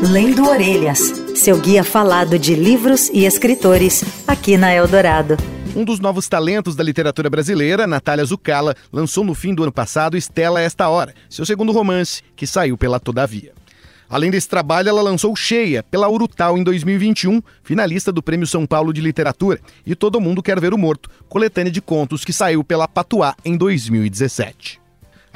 Lendo Orelhas, seu guia falado de livros e escritores, aqui na Eldorado. Um dos novos talentos da literatura brasileira, Natália Zucala, lançou no fim do ano passado Estela Esta Hora, seu segundo romance, que saiu pela Todavia. Além desse trabalho, ela lançou Cheia, pela Urutau em 2021, finalista do Prêmio São Paulo de Literatura, e Todo Mundo Quer Ver o Morto, coletânea de contos que saiu pela Patuá em 2017.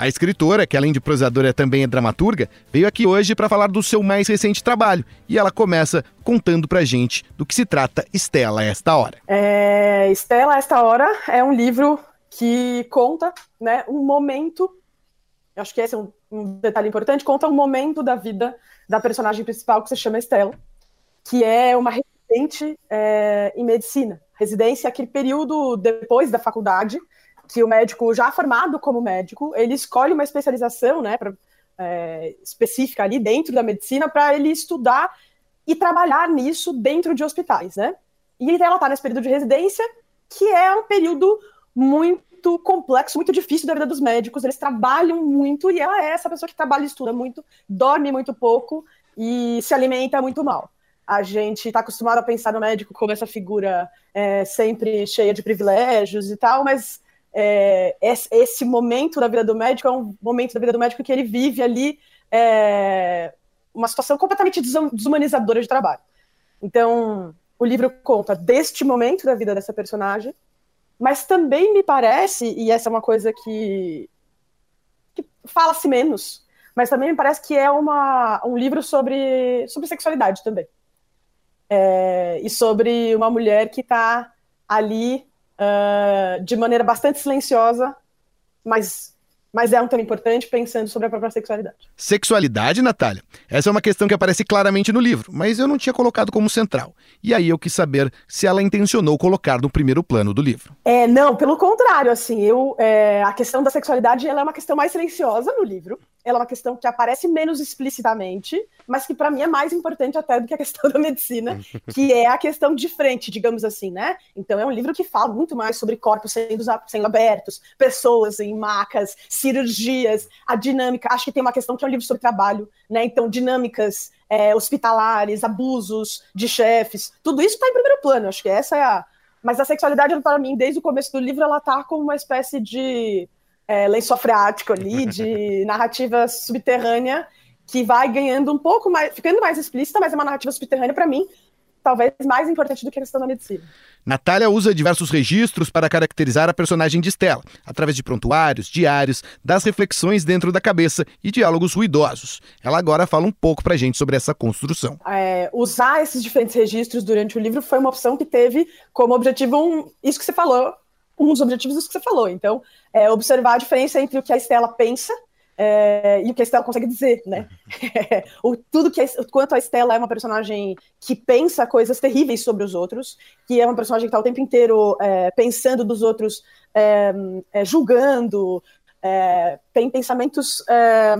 A escritora, que além de prosadora também é dramaturga, veio aqui hoje para falar do seu mais recente trabalho. E ela começa contando pra gente do que se trata Estela Esta Hora. É, Estela Esta Hora é um livro que conta né, um momento, acho que esse é um, um detalhe importante, conta um momento da vida da personagem principal que se chama Estela, que é uma residente é, em medicina. Residência aquele período depois da faculdade, que o médico já formado como médico, ele escolhe uma especialização, né, pra, é, específica ali dentro da medicina para ele estudar e trabalhar nisso dentro de hospitais, né? E ela está nesse período de residência, que é um período muito complexo, muito difícil da vida dos médicos. Eles trabalham muito e ela é essa pessoa que trabalha e estuda muito, dorme muito pouco e se alimenta muito mal. A gente está acostumado a pensar no médico como essa figura é, sempre cheia de privilégios e tal, mas é, esse momento da vida do médico é um momento da vida do médico que ele vive ali é, uma situação completamente desumanizadora de trabalho. Então, o livro conta deste momento da vida dessa personagem, mas também me parece, e essa é uma coisa que, que fala-se menos, mas também me parece que é uma, um livro sobre, sobre sexualidade também. É, e sobre uma mulher que está ali uh, de maneira bastante silenciosa, mas, mas é um tema importante, pensando sobre a própria sexualidade. Sexualidade, Natália? Essa é uma questão que aparece claramente no livro, mas eu não tinha colocado como central. E aí eu quis saber se ela intencionou colocar no primeiro plano do livro. É, não, pelo contrário, assim, eu, é, a questão da sexualidade ela é uma questão mais silenciosa no livro ela é uma questão que aparece menos explicitamente, mas que para mim é mais importante até do que a questão da medicina, que é a questão de frente, digamos assim, né? Então é um livro que fala muito mais sobre corpos sendo, sendo abertos, pessoas em macas, cirurgias, a dinâmica. Acho que tem uma questão que é um livro sobre trabalho, né? Então dinâmicas é, hospitalares, abusos de chefes, tudo isso está em primeiro plano. Acho que essa é a. Mas a sexualidade, para mim, desde o começo do livro, ela tá como uma espécie de é, lençol freático ali, de narrativa subterrânea, que vai ganhando um pouco mais, ficando mais explícita, mas é uma narrativa subterrânea, para mim, talvez mais importante do que a questão da medicina. Natália usa diversos registros para caracterizar a personagem de Stella, através de prontuários, diários, das reflexões dentro da cabeça e diálogos ruidosos. Ela agora fala um pouco para a gente sobre essa construção. É, usar esses diferentes registros durante o livro foi uma opção que teve como objetivo um, isso que você falou, um dos objetivos dos que você falou. Então, é observar a diferença entre o que a Estela pensa é, e o que a Estela consegue dizer, né? o, tudo que a, o quanto a Estela é uma personagem que pensa coisas terríveis sobre os outros, que é uma personagem que está o tempo inteiro é, pensando dos outros, é, é julgando, é, tem pensamentos. É,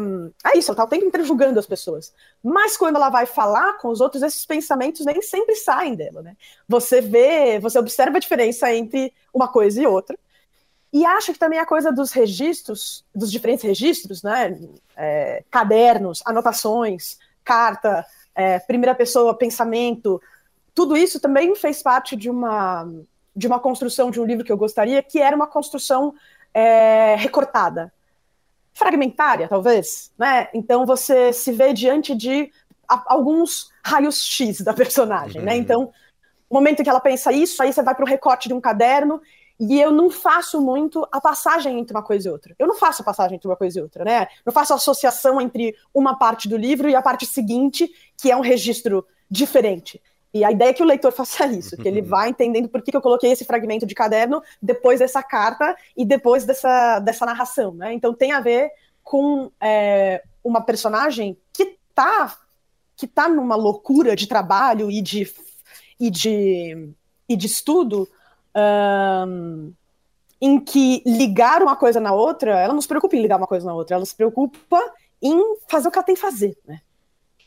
é isso, ela está o tempo inteiro julgando as pessoas. Mas quando ela vai falar com os outros, esses pensamentos nem sempre saem dela, né? Você vê, você observa a diferença entre uma coisa e outra. E acho que também a coisa dos registros, dos diferentes registros, né? É, cadernos, anotações, carta, é, primeira pessoa, pensamento, tudo isso também fez parte de uma, de uma construção de um livro que eu gostaria, que era uma construção é, recortada, fragmentária, talvez, né? Então você se vê diante de a, alguns raios X da personagem, né? uhum. né? Então, no momento em que ela pensa isso, aí você vai para o recorte de um caderno e eu não faço muito a passagem entre uma coisa e outra. Eu não faço a passagem entre uma coisa e outra, né? Eu faço a associação entre uma parte do livro e a parte seguinte, que é um registro diferente. E a ideia é que o leitor faça isso, que ele vá entendendo por que, que eu coloquei esse fragmento de caderno depois dessa carta e depois dessa, dessa narração, né? Então tem a ver com é, uma personagem que tá, que tá numa loucura de trabalho e de, e de, e de estudo um, em que ligar uma coisa na outra, ela não se preocupa em ligar uma coisa na outra, ela se preocupa em fazer o que ela tem que fazer, né?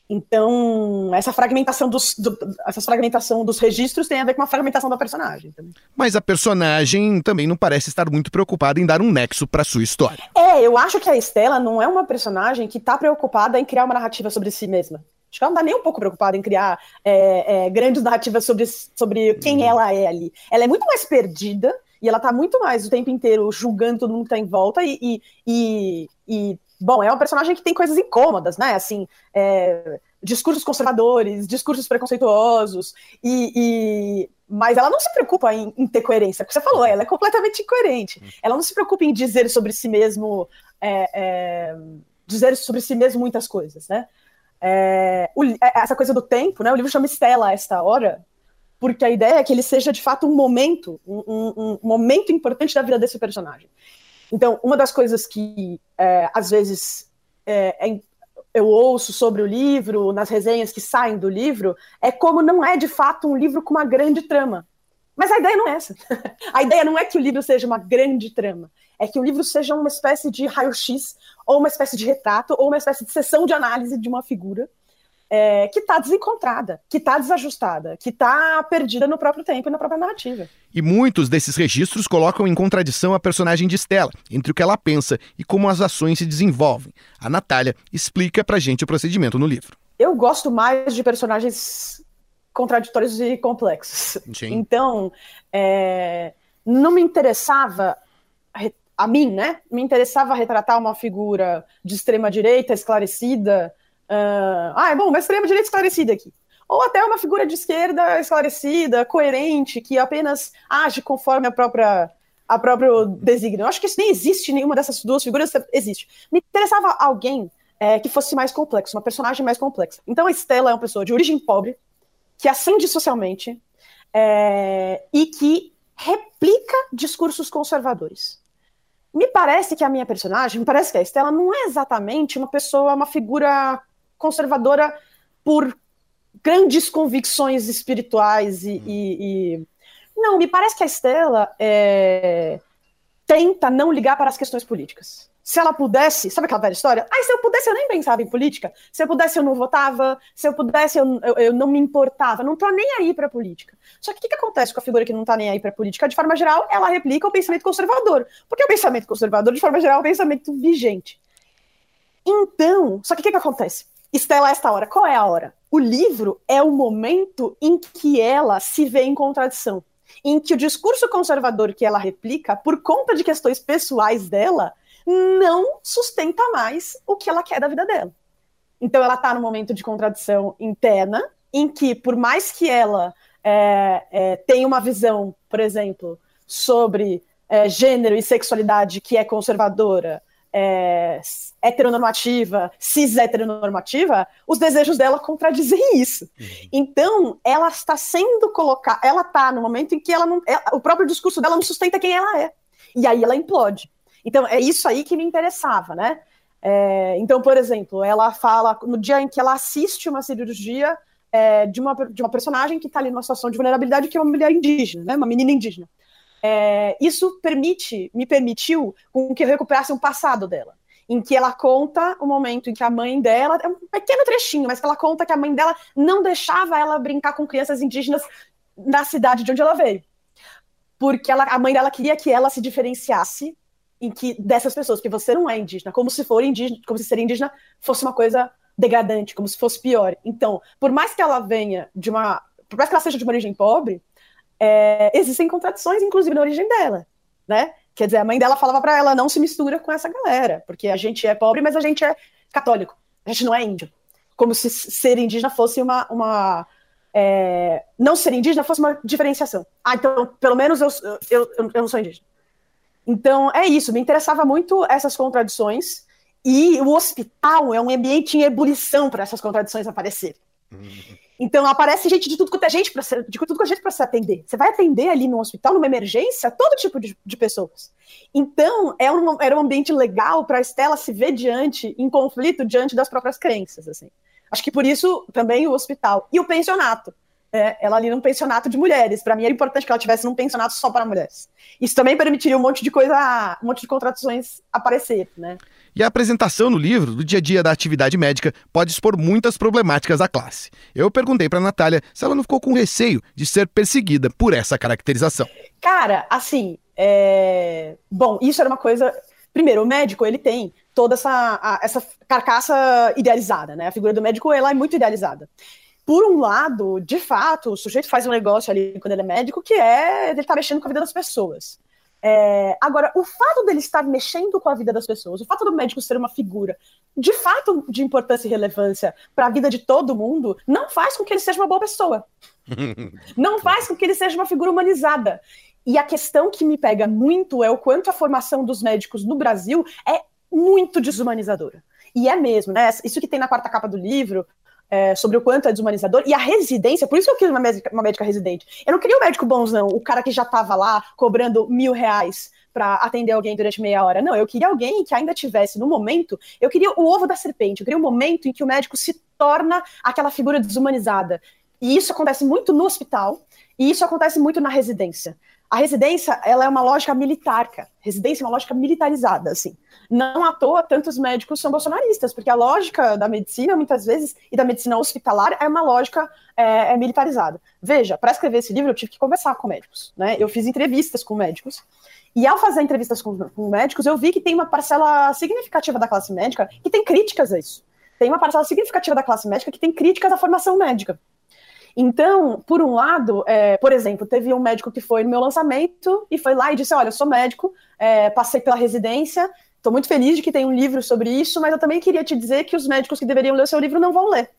Então, essa fragmentação dos, do, essa fragmentação dos registros tem a ver com a fragmentação da personagem também. Mas a personagem também não parece estar muito preocupada em dar um nexo para sua história. É, eu acho que a Estela não é uma personagem que está preocupada em criar uma narrativa sobre si mesma. Acho que ela não está nem um pouco preocupada em criar é, é, grandes narrativas sobre, sobre quem uhum. ela é ali. Ela é muito mais perdida e ela está muito mais o tempo inteiro julgando todo mundo que tá em volta e, e, e, e bom, é uma personagem que tem coisas incômodas, né? Assim, é, discursos conservadores, discursos preconceituosos, e, e, mas ela não se preocupa em, em, ter coerência, porque você falou, ela é completamente incoerente. Ela não se preocupa em dizer sobre si mesmo, é, é, dizer sobre si mesmo muitas coisas, né? É, o, é, essa coisa do tempo, né? O livro chama Estela a esta hora, porque a ideia é que ele seja de fato um momento, um, um, um momento importante da vida desse personagem. Então, uma das coisas que é, às vezes é, é, eu ouço sobre o livro, nas resenhas que saem do livro, é como não é de fato um livro com uma grande trama. Mas a ideia não é essa. a ideia não é que o livro seja uma grande trama. É que o livro seja uma espécie de raio-x, ou uma espécie de retrato, ou uma espécie de sessão de análise de uma figura é, que está desencontrada, que está desajustada, que está perdida no próprio tempo e na própria narrativa. E muitos desses registros colocam em contradição a personagem de Stella, entre o que ela pensa e como as ações se desenvolvem. A Natália explica pra gente o procedimento no livro. Eu gosto mais de personagens contraditórios e complexos. Sim. Então, é, não me interessava a mim, né? Me interessava retratar uma figura de extrema direita esclarecida, Uh, ah, bom, uma extrema-direita esclarecida aqui. Ou até uma figura de esquerda esclarecida, coerente, que apenas age conforme a própria a próprio desígnio. Eu acho que isso nem existe nenhuma dessas duas figuras existe. Me interessava alguém é, que fosse mais complexo, uma personagem mais complexa. Então a Estela é uma pessoa de origem pobre, que ascende socialmente é, e que replica discursos conservadores. Me parece que a minha personagem, me parece que a Estela não é exatamente uma pessoa, uma figura conservadora por grandes convicções espirituais e, e, e... não, me parece que a Estela é... tenta não ligar para as questões políticas. Se ela pudesse, sabe aquela velha história? Ah, se eu pudesse, eu nem pensava em política. Se eu pudesse, eu não votava. Se eu pudesse, eu, eu, eu não me importava. Não tô nem aí para política. Só que o que, que, acontece com a figura que não tá nem aí para política? De forma geral, ela replica o pensamento conservador. Porque o pensamento conservador, de forma geral, é o pensamento vigente. Então, só que o que, que acontece? Estela, esta hora. Qual é a hora? O livro é o momento em que ela se vê em contradição. Em que o discurso conservador que ela replica, por conta de questões pessoais dela, não sustenta mais o que ela quer da vida dela. Então ela está no momento de contradição interna, em que, por mais que ela é, é, tenha uma visão, por exemplo, sobre é, gênero e sexualidade que é conservadora, é, heteronormativa, cis heteronormativa, os desejos dela contradizem isso. Uhum. Então, ela está sendo colocada, ela está no momento em que ela não, ela, o próprio discurso dela não sustenta quem ela é. E aí ela implode. Então, é isso aí que me interessava, né? É, então, por exemplo, ela fala no dia em que ela assiste uma cirurgia é, de, uma, de uma personagem que está ali numa situação de vulnerabilidade, que é uma mulher indígena, né? Uma menina indígena é, isso permite, me permitiu com que eu recuperasse um passado dela, em que ela conta o momento em que a mãe dela, é um pequeno trechinho, mas que ela conta que a mãe dela não deixava ela brincar com crianças indígenas na cidade de onde ela veio, porque ela, a mãe dela queria que ela se diferenciasse em que dessas pessoas, que você não é indígena, como se for indígena, como se ser indígena fosse uma coisa degradante, como se fosse pior. Então, por mais que ela venha de uma, por mais que ela seja de uma origem pobre, é, existem contradições, inclusive, na origem dela, né? Quer dizer, a mãe dela falava para ela não se mistura com essa galera, porque a gente é pobre, mas a gente é católico, a gente não é índio. Como se ser indígena fosse uma. uma é, não ser indígena fosse uma diferenciação. Ah, então, pelo menos eu, eu, eu, eu não sou indígena. Então, é isso, me interessava muito essas contradições, e o hospital é um ambiente em ebulição para essas contradições aparecerem. Uhum. Então aparece gente de tudo quanto é gente para de tudo quanto é gente para se atender. Você vai atender ali no hospital, numa emergência, todo tipo de, de pessoas. Então é um, era um ambiente legal para a Estela se ver diante, em conflito diante das próprias crenças. Assim. Acho que por isso também o hospital e o pensionato. É, ela ali num pensionato de mulheres. Para mim era importante que ela tivesse num pensionato só para mulheres. Isso também permitiria um monte de coisa, um monte de contradições aparecer, né? E a apresentação no livro do dia a dia da atividade médica pode expor muitas problemáticas à classe. Eu perguntei para Natália se ela não ficou com receio de ser perseguida por essa caracterização. Cara, assim, é... bom, isso era uma coisa primeiro, o médico, ele tem toda essa, a, essa carcaça idealizada, né? A figura do médico, ela é muito idealizada. Por um lado, de fato, o sujeito faz um negócio ali quando ele é médico que é ele tá mexendo com a vida das pessoas. É, agora, o fato dele estar mexendo com a vida das pessoas, o fato do médico ser uma figura de fato de importância e relevância para a vida de todo mundo, não faz com que ele seja uma boa pessoa. não faz com que ele seja uma figura humanizada. E a questão que me pega muito é o quanto a formação dos médicos no Brasil é muito desumanizadora. E é mesmo, né? Isso que tem na quarta capa do livro, é, sobre o quanto é desumanizador, e a residência, por isso que eu quis uma médica, uma médica residente. Eu não queria um médico bonzão, o cara que já estava lá cobrando mil reais para atender alguém durante meia hora. Não, eu queria alguém que ainda tivesse no momento, eu queria o ovo da serpente, eu queria um momento em que o médico se torna aquela figura desumanizada. E isso acontece muito no hospital, e isso acontece muito na residência. A residência, ela é uma lógica militar, cara. Residência é uma lógica militarizada, assim. Não à toa tantos médicos são bolsonaristas, porque a lógica da medicina, muitas vezes, e da medicina hospitalar é uma lógica é, é militarizada. Veja, para escrever esse livro eu tive que conversar com médicos, né? Eu fiz entrevistas com médicos, e ao fazer entrevistas com, com médicos, eu vi que tem uma parcela significativa da classe médica que tem críticas a isso. Tem uma parcela significativa da classe médica que tem críticas à formação médica. Então, por um lado, é, por exemplo, teve um médico que foi no meu lançamento e foi lá e disse: Olha, eu sou médico, é, passei pela residência, estou muito feliz de que tem um livro sobre isso, mas eu também queria te dizer que os médicos que deveriam ler o seu livro não vão ler.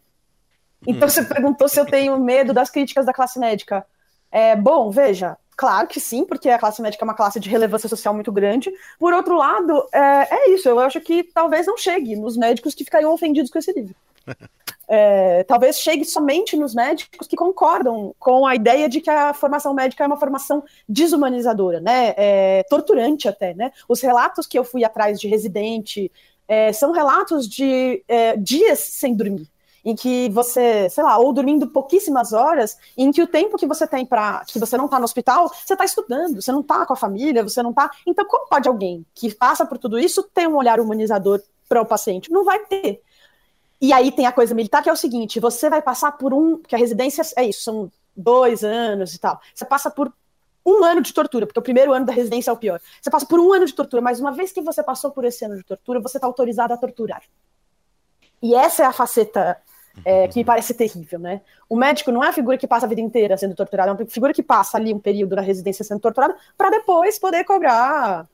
Então, você perguntou se eu tenho medo das críticas da classe médica. É, bom, veja, claro que sim, porque a classe médica é uma classe de relevância social muito grande. Por outro lado, é, é isso, eu acho que talvez não chegue nos médicos que ficariam ofendidos com esse livro. É, talvez chegue somente nos médicos que concordam com a ideia de que a formação médica é uma formação desumanizadora, né? É, torturante até, né? Os relatos que eu fui atrás de residente é, são relatos de é, dias sem dormir, em que você, sei lá, ou dormindo pouquíssimas horas, em que o tempo que você tem para que você não está no hospital, você está estudando, você não está com a família, você não está. Então, como pode alguém que passa por tudo isso ter um olhar humanizador para o paciente? Não vai ter. E aí tem a coisa militar, que é o seguinte: você vai passar por um. que a residência é isso, são dois anos e tal. Você passa por um ano de tortura, porque o primeiro ano da residência é o pior. Você passa por um ano de tortura, mas uma vez que você passou por esse ano de tortura, você está autorizado a torturar. E essa é a faceta é, que me parece terrível, né? O médico não é a figura que passa a vida inteira sendo torturado, é uma figura que passa ali um período na residência sendo torturada para depois poder cobrar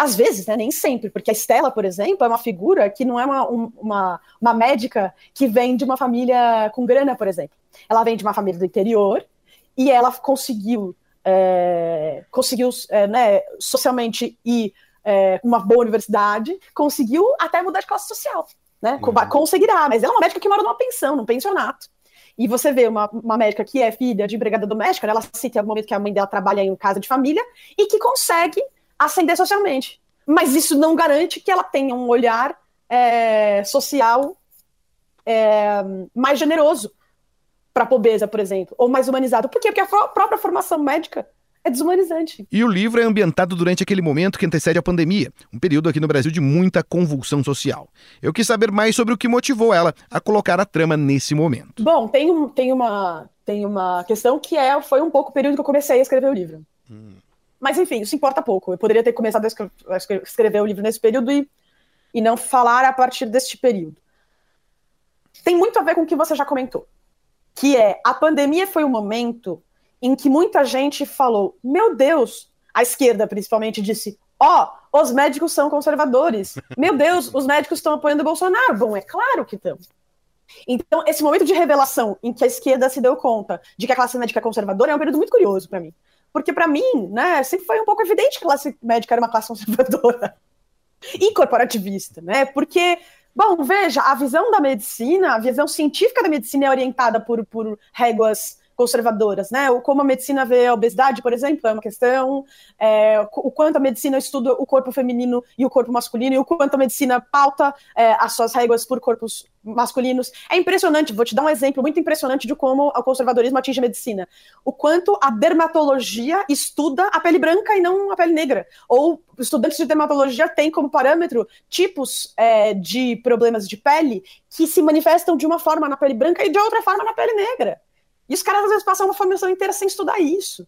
às vezes, né, nem sempre, porque a Estela, por exemplo, é uma figura que não é uma, uma, uma médica que vem de uma família com grana, por exemplo. Ela vem de uma família do interior e ela conseguiu, é, conseguiu é, né, socialmente ir é, uma boa universidade, conseguiu até mudar de classe social. Né? Uhum. Conseguirá, mas ela é uma médica que mora numa pensão, num pensionato. E você vê uma, uma médica que é filha de empregada doméstica, né, ela cita em algum momento que a mãe dela trabalha em casa de família e que consegue ascender socialmente. Mas isso não garante que ela tenha um olhar é, social é, mais generoso para a pobreza, por exemplo, ou mais humanizado. Por quê? Porque a própria formação médica é desumanizante. E o livro é ambientado durante aquele momento que antecede a pandemia, um período aqui no Brasil de muita convulsão social. Eu quis saber mais sobre o que motivou ela a colocar a trama nesse momento. Bom, tem, um, tem, uma, tem uma questão que é, foi um pouco o período que eu comecei a escrever o livro. Hum. Mas enfim, isso importa pouco. Eu poderia ter começado a escrever o livro nesse período e, e não falar a partir deste período. Tem muito a ver com o que você já comentou, que é a pandemia foi um momento em que muita gente falou: meu Deus, a esquerda principalmente disse: ó, oh, os médicos são conservadores. Meu Deus, os médicos estão apoiando o Bolsonaro. Bom, é claro que estão. Então, esse momento de revelação em que a esquerda se deu conta de que a classe médica é conservadora é um período muito curioso para mim. Porque, para mim, né, sempre foi um pouco evidente que a classe médica era uma classe conservadora e corporativista, né? Porque, bom, veja, a visão da medicina, a visão científica da medicina é orientada por, por réguas conservadoras, né? O como a medicina vê a obesidade, por exemplo, é uma questão, é, o quanto a medicina estuda o corpo feminino e o corpo masculino, e o quanto a medicina pauta é, as suas regras por corpos masculinos. É impressionante, vou te dar um exemplo muito impressionante de como o conservadorismo atinge a medicina. O quanto a dermatologia estuda a pele branca e não a pele negra. Ou estudantes de dermatologia têm como parâmetro tipos é, de problemas de pele que se manifestam de uma forma na pele branca e de outra forma na pele negra. E os caras às vezes passam uma formação inteira sem estudar isso.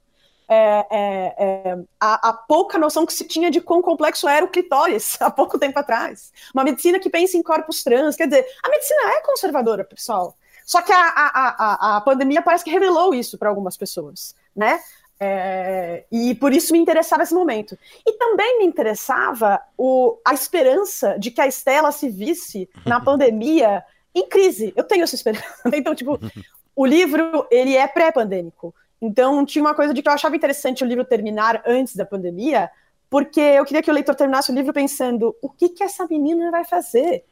é, é, é, a, a, pouca noção que se tinha de quão complexo era o clitóris há pouco tempo atrás. Uma medicina que pensa em corpos trans, quer dizer, a medicina é conservadora, pessoal. Só que a, a, a, a pandemia parece que revelou isso para algumas pessoas, né? É, e por isso me interessava esse momento. E também me interessava o, a esperança de que a Estela se visse na pandemia em crise. Eu tenho essa esperança. Então, tipo, o livro, ele é pré-pandêmico. Então, tinha uma coisa de que eu achava interessante o livro terminar antes da pandemia, porque eu queria que o leitor terminasse o livro pensando: o que, que essa menina vai fazer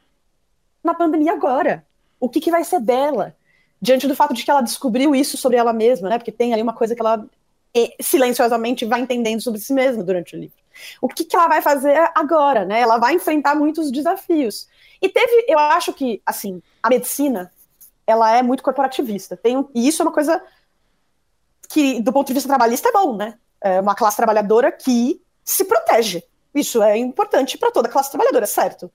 na pandemia agora? O que, que vai ser dela? Diante do fato de que ela descobriu isso sobre ela mesma, né? Porque tem ali uma coisa que ela silenciosamente vai entendendo sobre si mesma durante o livro. O que, que ela vai fazer agora, né? Ela vai enfrentar muitos desafios. E teve, eu acho que, assim, a medicina, ela é muito corporativista. Tem, e isso é uma coisa que, do ponto de vista trabalhista, é bom, né? É uma classe trabalhadora que se protege. Isso é importante para toda a classe trabalhadora, certo?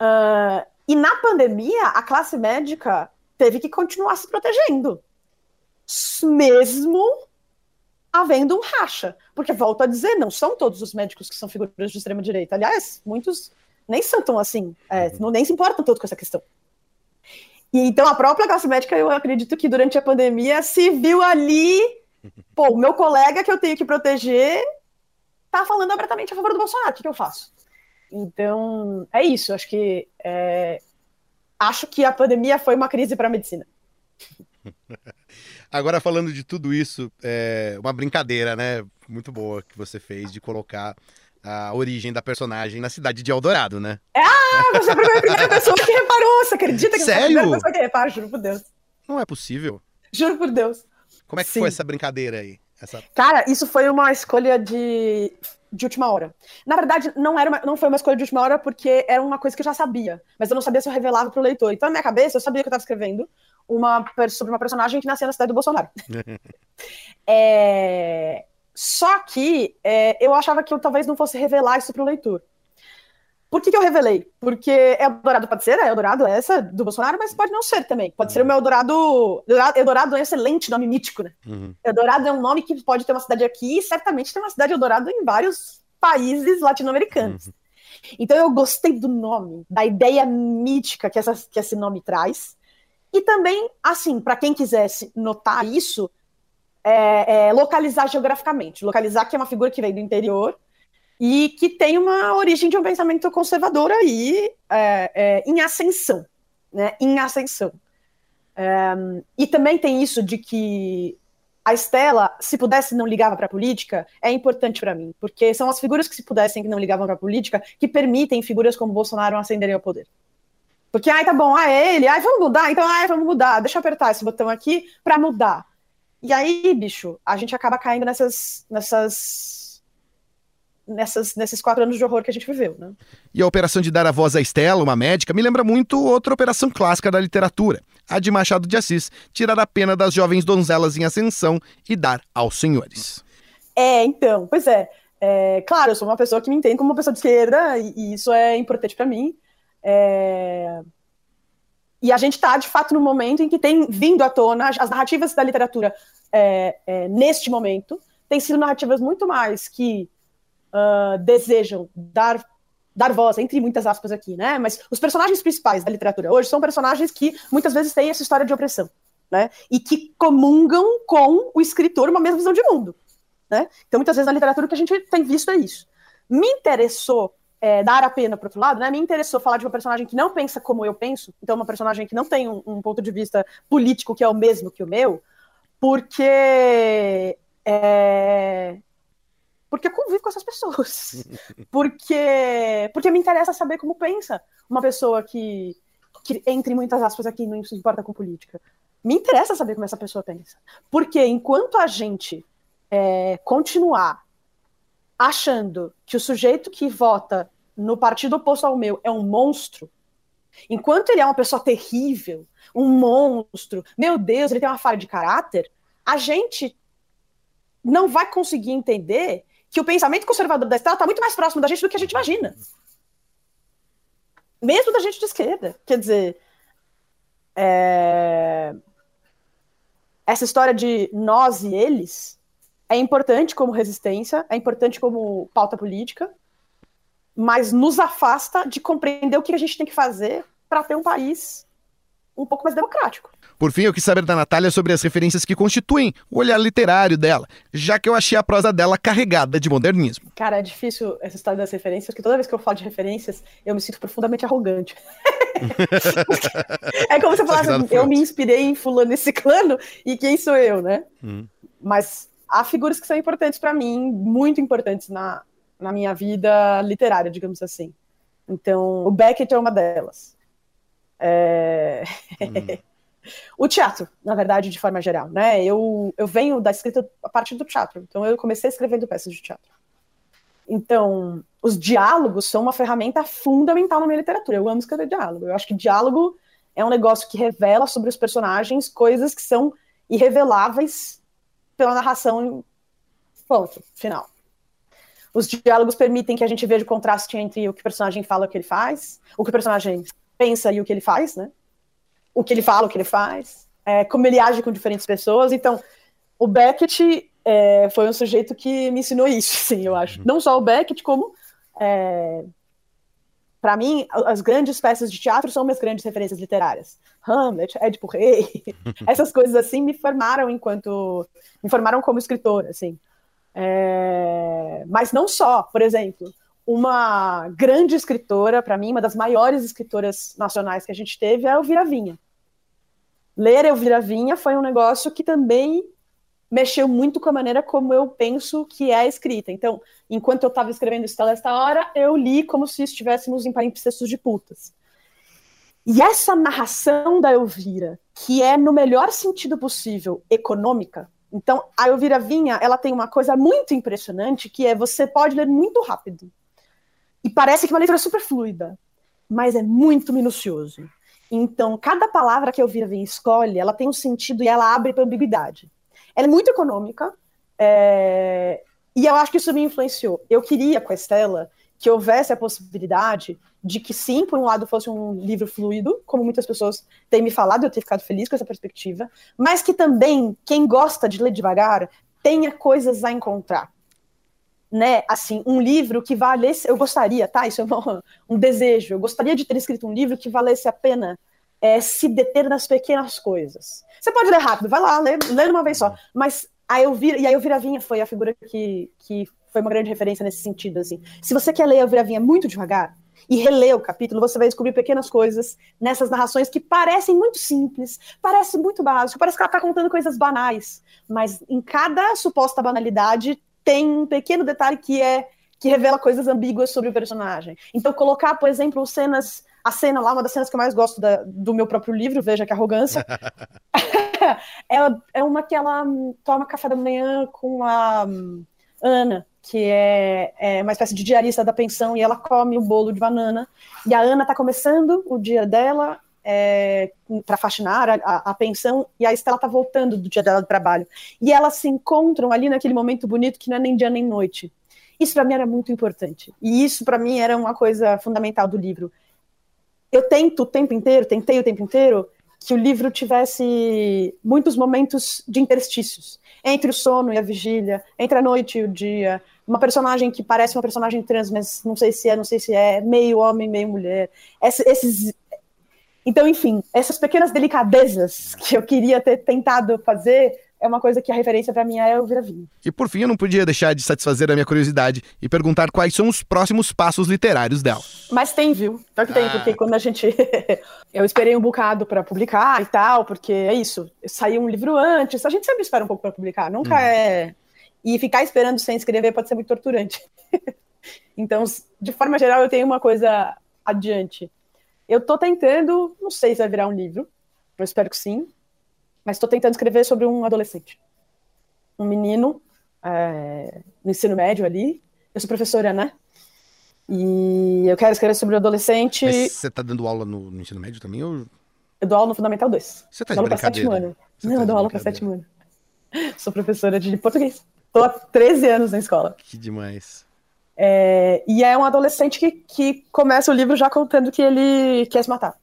Uh, e na pandemia, a classe médica teve que continuar se protegendo. Mesmo havendo um racha. Porque, volto a dizer, não são todos os médicos que são figuras de extrema-direita. Aliás, muitos nem são tão assim, é, uhum. não, nem se importam tanto com essa questão. E então a própria classe médica, eu acredito que durante a pandemia se viu ali, pô, o meu colega que eu tenho que proteger tá falando abertamente a favor do Bolsonaro, o que, que eu faço? Então, é isso, acho que é, acho que a pandemia foi uma crise para a medicina. Agora, falando de tudo isso, é uma brincadeira, né? Muito boa que você fez de colocar a origem da personagem na cidade de Eldorado, né? Ah, você foi a primeira pessoa que reparou. Você acredita que Sério? você a primeira pessoa que repara? Juro por Deus. Não é possível. Juro por Deus. Como é que Sim. foi essa brincadeira aí? Essa... Cara, isso foi uma escolha de, de última hora. Na verdade, não, era uma, não foi uma escolha de última hora porque era uma coisa que eu já sabia, mas eu não sabia se eu revelava pro leitor. Então, na minha cabeça, eu sabia que eu estava escrevendo, uma, sobre uma personagem que nasceu na cidade do Bolsonaro. é, só que é, eu achava que eu talvez não fosse revelar isso para o leitor. Por que, que, eu revelei? Porque Eldorado pode ser, Eldorado é essa do Bolsonaro, mas pode não ser também. Pode ser o meu Eldorado. Eldorado é um excelente nome mítico, né? Uhum. Eldorado é um nome que pode ter uma cidade aqui e certamente tem uma cidade Eldorado em vários países latino-americanos. Uhum. Então eu gostei do nome, da ideia mítica que, essa, que esse nome traz. E também, assim, para quem quisesse notar isso, é, é, localizar geograficamente. Localizar que é uma figura que vem do interior e que tem uma origem de um pensamento conservador aí é, é em ascensão, né? Em ascensão. É, e também tem isso de que a Estela, se pudesse, não ligava para a política, é importante para mim, porque são as figuras que se pudessem que não ligavam para a política que permitem figuras como Bolsonaro ascenderem ao poder. Porque, ai, tá bom, ah, é ele, ai, vamos mudar, então, ai, vamos mudar, deixa eu apertar esse botão aqui para mudar. E aí, bicho, a gente acaba caindo nessas, nessas, nessas, nesses quatro anos de horror que a gente viveu, né? E a operação de dar a voz à Estela, uma médica, me lembra muito outra operação clássica da literatura, a de Machado de Assis, tirar a pena das jovens donzelas em ascensão e dar aos senhores. É, então, pois é. é claro, eu sou uma pessoa que me entende como uma pessoa de esquerda, e, e isso é importante para mim. É... E a gente está, de fato, no momento em que tem vindo à tona as narrativas da literatura é, é, neste momento, têm sido narrativas muito mais que uh, desejam dar, dar voz, entre muitas aspas aqui, né? Mas os personagens principais da literatura hoje são personagens que muitas vezes têm essa história de opressão, né? E que comungam com o escritor uma mesma visão de mundo, né? Então, muitas vezes na literatura o que a gente tem visto é isso. Me interessou é, dar a pena, por outro lado, né, me interessou falar de uma personagem que não pensa como eu penso, então uma personagem que não tem um, um ponto de vista político que é o mesmo que o meu, porque é, porque eu convivo com essas pessoas, porque porque me interessa saber como pensa uma pessoa que, que entre muitas aspas aqui não se importa com política. Me interessa saber como essa pessoa pensa, porque enquanto a gente é, continuar achando que o sujeito que vota no partido oposto ao meu é um monstro, enquanto ele é uma pessoa terrível, um monstro, meu Deus, ele tem uma falha de caráter, a gente não vai conseguir entender que o pensamento conservador da Estela está muito mais próximo da gente do que a gente imagina. Mesmo da gente de esquerda. Quer dizer, é... essa história de nós e eles é importante como resistência, é importante como pauta política, mas nos afasta de compreender o que a gente tem que fazer para ter um país um pouco mais democrático. Por fim, eu quis saber da Natália sobre as referências que constituem o olhar literário dela, já que eu achei a prosa dela carregada de modernismo. Cara, é difícil essa história das referências, porque toda vez que eu falo de referências, eu me sinto profundamente arrogante. é como se eu falasse, eu me inspirei em fulano e ciclano, e quem sou eu, né? Hum. Mas há figuras que são importantes para mim, muito importantes na, na minha vida literária, digamos assim. Então, o Beckett é uma delas. É... Hum. o teatro, na verdade, de forma geral, né? Eu, eu venho da escrita a partir do teatro, então eu comecei escrevendo peças de teatro. Então, os diálogos são uma ferramenta fundamental na minha literatura. Eu amo escrever diálogo. Eu acho que diálogo é um negócio que revela sobre os personagens coisas que são irreveláveis pela narração. Ponto, final. Os diálogos permitem que a gente veja o contraste entre o que o personagem fala e o que ele faz, o que o personagem pensa e o que ele faz, né? O que ele fala, o que ele faz, é, como ele age com diferentes pessoas. Então, o Beckett é, foi um sujeito que me ensinou isso, sim, eu acho. Uhum. Não só o Beckett, como é, para mim, as grandes peças de teatro são minhas grandes referências literárias. Hamlet, Édipo Rei, essas coisas assim me formaram enquanto me formaram como escritor, assim. É, mas não só, por exemplo, uma grande escritora, para mim, uma das maiores escritoras nacionais que a gente teve é Elvira Vinha. Ler Elvira Vinha foi um negócio que também mexeu muito com a maneira como eu penso que é a escrita. Então, enquanto eu estava escrevendo Estela esta hora, eu li como se estivéssemos em palimpsestos de putas. E essa narração da Elvira, que é no melhor sentido possível econômica, então a Elvira Vinha, ela tem uma coisa muito impressionante que é você pode ler muito rápido. E parece que é uma leitura super fluida, mas é muito minucioso. Então, cada palavra que a Elvira vem escolhe, ela tem um sentido e ela abre para ambiguidade. Ela é muito econômica, é... e eu acho que isso me influenciou. Eu queria, com a Estela, que houvesse a possibilidade de que, sim, por um lado, fosse um livro fluido, como muitas pessoas têm me falado, eu tenho ficado feliz com essa perspectiva, mas que também, quem gosta de ler devagar, tenha coisas a encontrar né, assim, um livro que valesse, eu gostaria, tá, isso é um, um desejo, eu gostaria de ter escrito um livro que valesse a pena é, se deter nas pequenas coisas. Você pode ler rápido, vai lá, lê, lê uma vez só, mas a Elvira, e a Elvira Vinha foi a figura que, que foi uma grande referência nesse sentido, assim. Se você quer ler a Elvira Vinha muito devagar, e reler o capítulo, você vai descobrir pequenas coisas nessas narrações que parecem muito simples, parece muito básico, parece que ela está contando coisas banais, mas em cada suposta banalidade tem um pequeno detalhe que é que revela coisas ambíguas sobre o personagem. Então, colocar, por exemplo, cenas. A cena lá, uma das cenas que eu mais gosto da, do meu próprio livro, Veja que Arrogância, é, é uma que ela hum, toma café da manhã com a um, Ana, que é, é, uma espécie de diarista da pensão, e ela come o bolo de banana. E a Ana está começando o dia dela é, para faxinar a, a, a, pensão, e a Estela tá voltando do dia dela do trabalho. E elas se encontram ali naquele momento bonito que não é nem dia nem noite. Isso para mim era muito importante. E isso para mim era uma coisa fundamental do livro. Eu tento o tempo inteiro, tentei o tempo inteiro, que o livro tivesse muitos momentos de interstícios entre o sono e a vigília, entre a noite e o dia. Uma personagem que parece uma personagem trans, mas não sei se é, não sei se é, meio homem, meio mulher. esses então, enfim, essas pequenas delicadezas que eu queria ter tentado fazer é uma coisa que a referência para mim é o Viravinho. E por fim, eu não podia deixar de satisfazer a minha curiosidade e perguntar quais são os próximos passos literários dela. Mas tem, viu? Pior que tem, ah. porque quando a gente. eu esperei um bocado para publicar e tal, porque é isso. Saiu um livro antes, a gente sempre espera um pouco para publicar, nunca hum. é. E ficar esperando sem escrever pode ser muito torturante. então, de forma geral, eu tenho uma coisa adiante. Eu estou tentando, não sei se vai virar um livro, eu espero que sim, mas estou tentando escrever sobre um adolescente. Um menino é, no ensino médio ali. Eu sou professora, né? E eu quero escrever sobre o adolescente. Mas você está dando aula no, no, ensino médio também? Ou... Eu dou aula no Fundamental 2. Você está de brincadeira? Ano. Não, tá eu dou aula para sétimo ano. Sou professora de português. Estou há 13 anos na escola. Que demais. É, e é um adolescente que, que começa o livro já contando que ele quer se matar.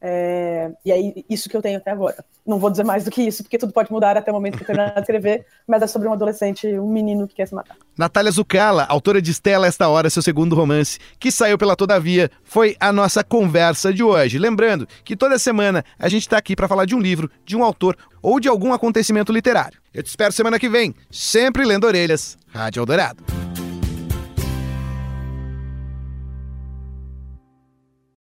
É, e aí, isso que eu tenho até agora. Não vou dizer mais do que isso, porque tudo pode mudar até o momento que eu terminar de escrever, mas é sobre um adolescente, um menino que quer se matar. Natália Zucala, autora de Estela Esta Hora, seu segundo romance, que saiu pela Todavia, foi a nossa conversa de hoje. Lembrando que toda semana a gente está aqui para falar de um livro, de um autor ou de algum acontecimento literário. Eu te espero semana que vem, sempre lendo orelhas. Rádio Eldorado.